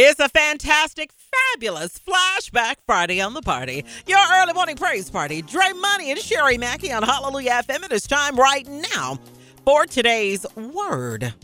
It's a fantastic, fabulous flashback Friday on the party. Your early morning praise party. Dre Money and Sherry Mackey on Hallelujah FM. It is time right now for today's word.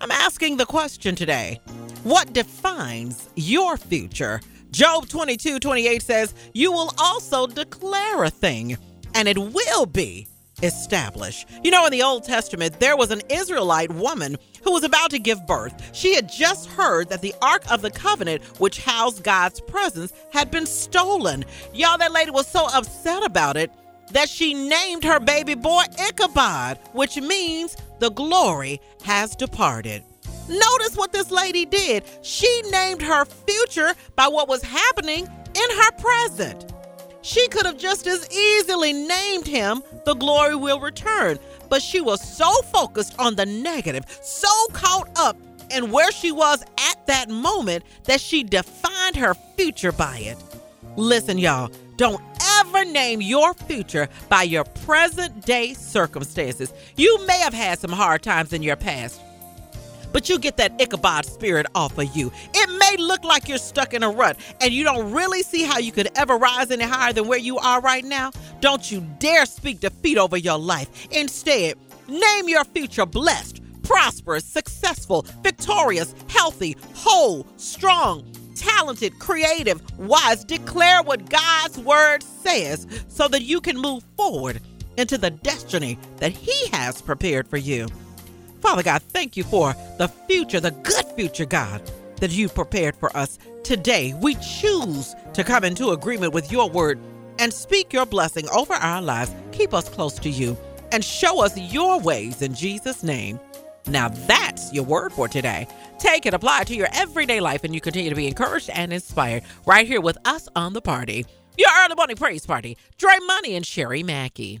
I'm asking the question today What defines your future? Job 22 28 says, You will also declare a thing, and it will be established. You know, in the Old Testament, there was an Israelite woman who was about to give birth. She had just heard that the Ark of the Covenant, which housed God's presence, had been stolen. Y'all, that lady was so upset about it that she named her baby boy Ichabod, which means the glory has departed. Notice what this lady did. She named her future by what was happening in her present. She could have just as easily named him The Glory Will Return, but she was so focused on the negative, so caught up in where she was at that moment that she defined her future by it. Listen, y'all, don't ever name your future by your present day circumstances. You may have had some hard times in your past but you get that Ichabod spirit off of you. It may look like you're stuck in a rut and you don't really see how you could ever rise any higher than where you are right now. Don't you dare speak defeat over your life. Instead, name your future blessed, prosperous, successful, victorious, healthy, whole, strong, talented, creative, wise. Declare what God's word says so that you can move forward into the destiny that He has prepared for you. Father God, thank you for the future, the good future, God, that you've prepared for us today. We choose to come into agreement with your word and speak your blessing over our lives. Keep us close to you and show us your ways in Jesus' name. Now that's your word for today. Take it, apply it to your everyday life, and you continue to be encouraged and inspired right here with us on the party. Your early morning praise party, Dre Money and Sherry Mackey.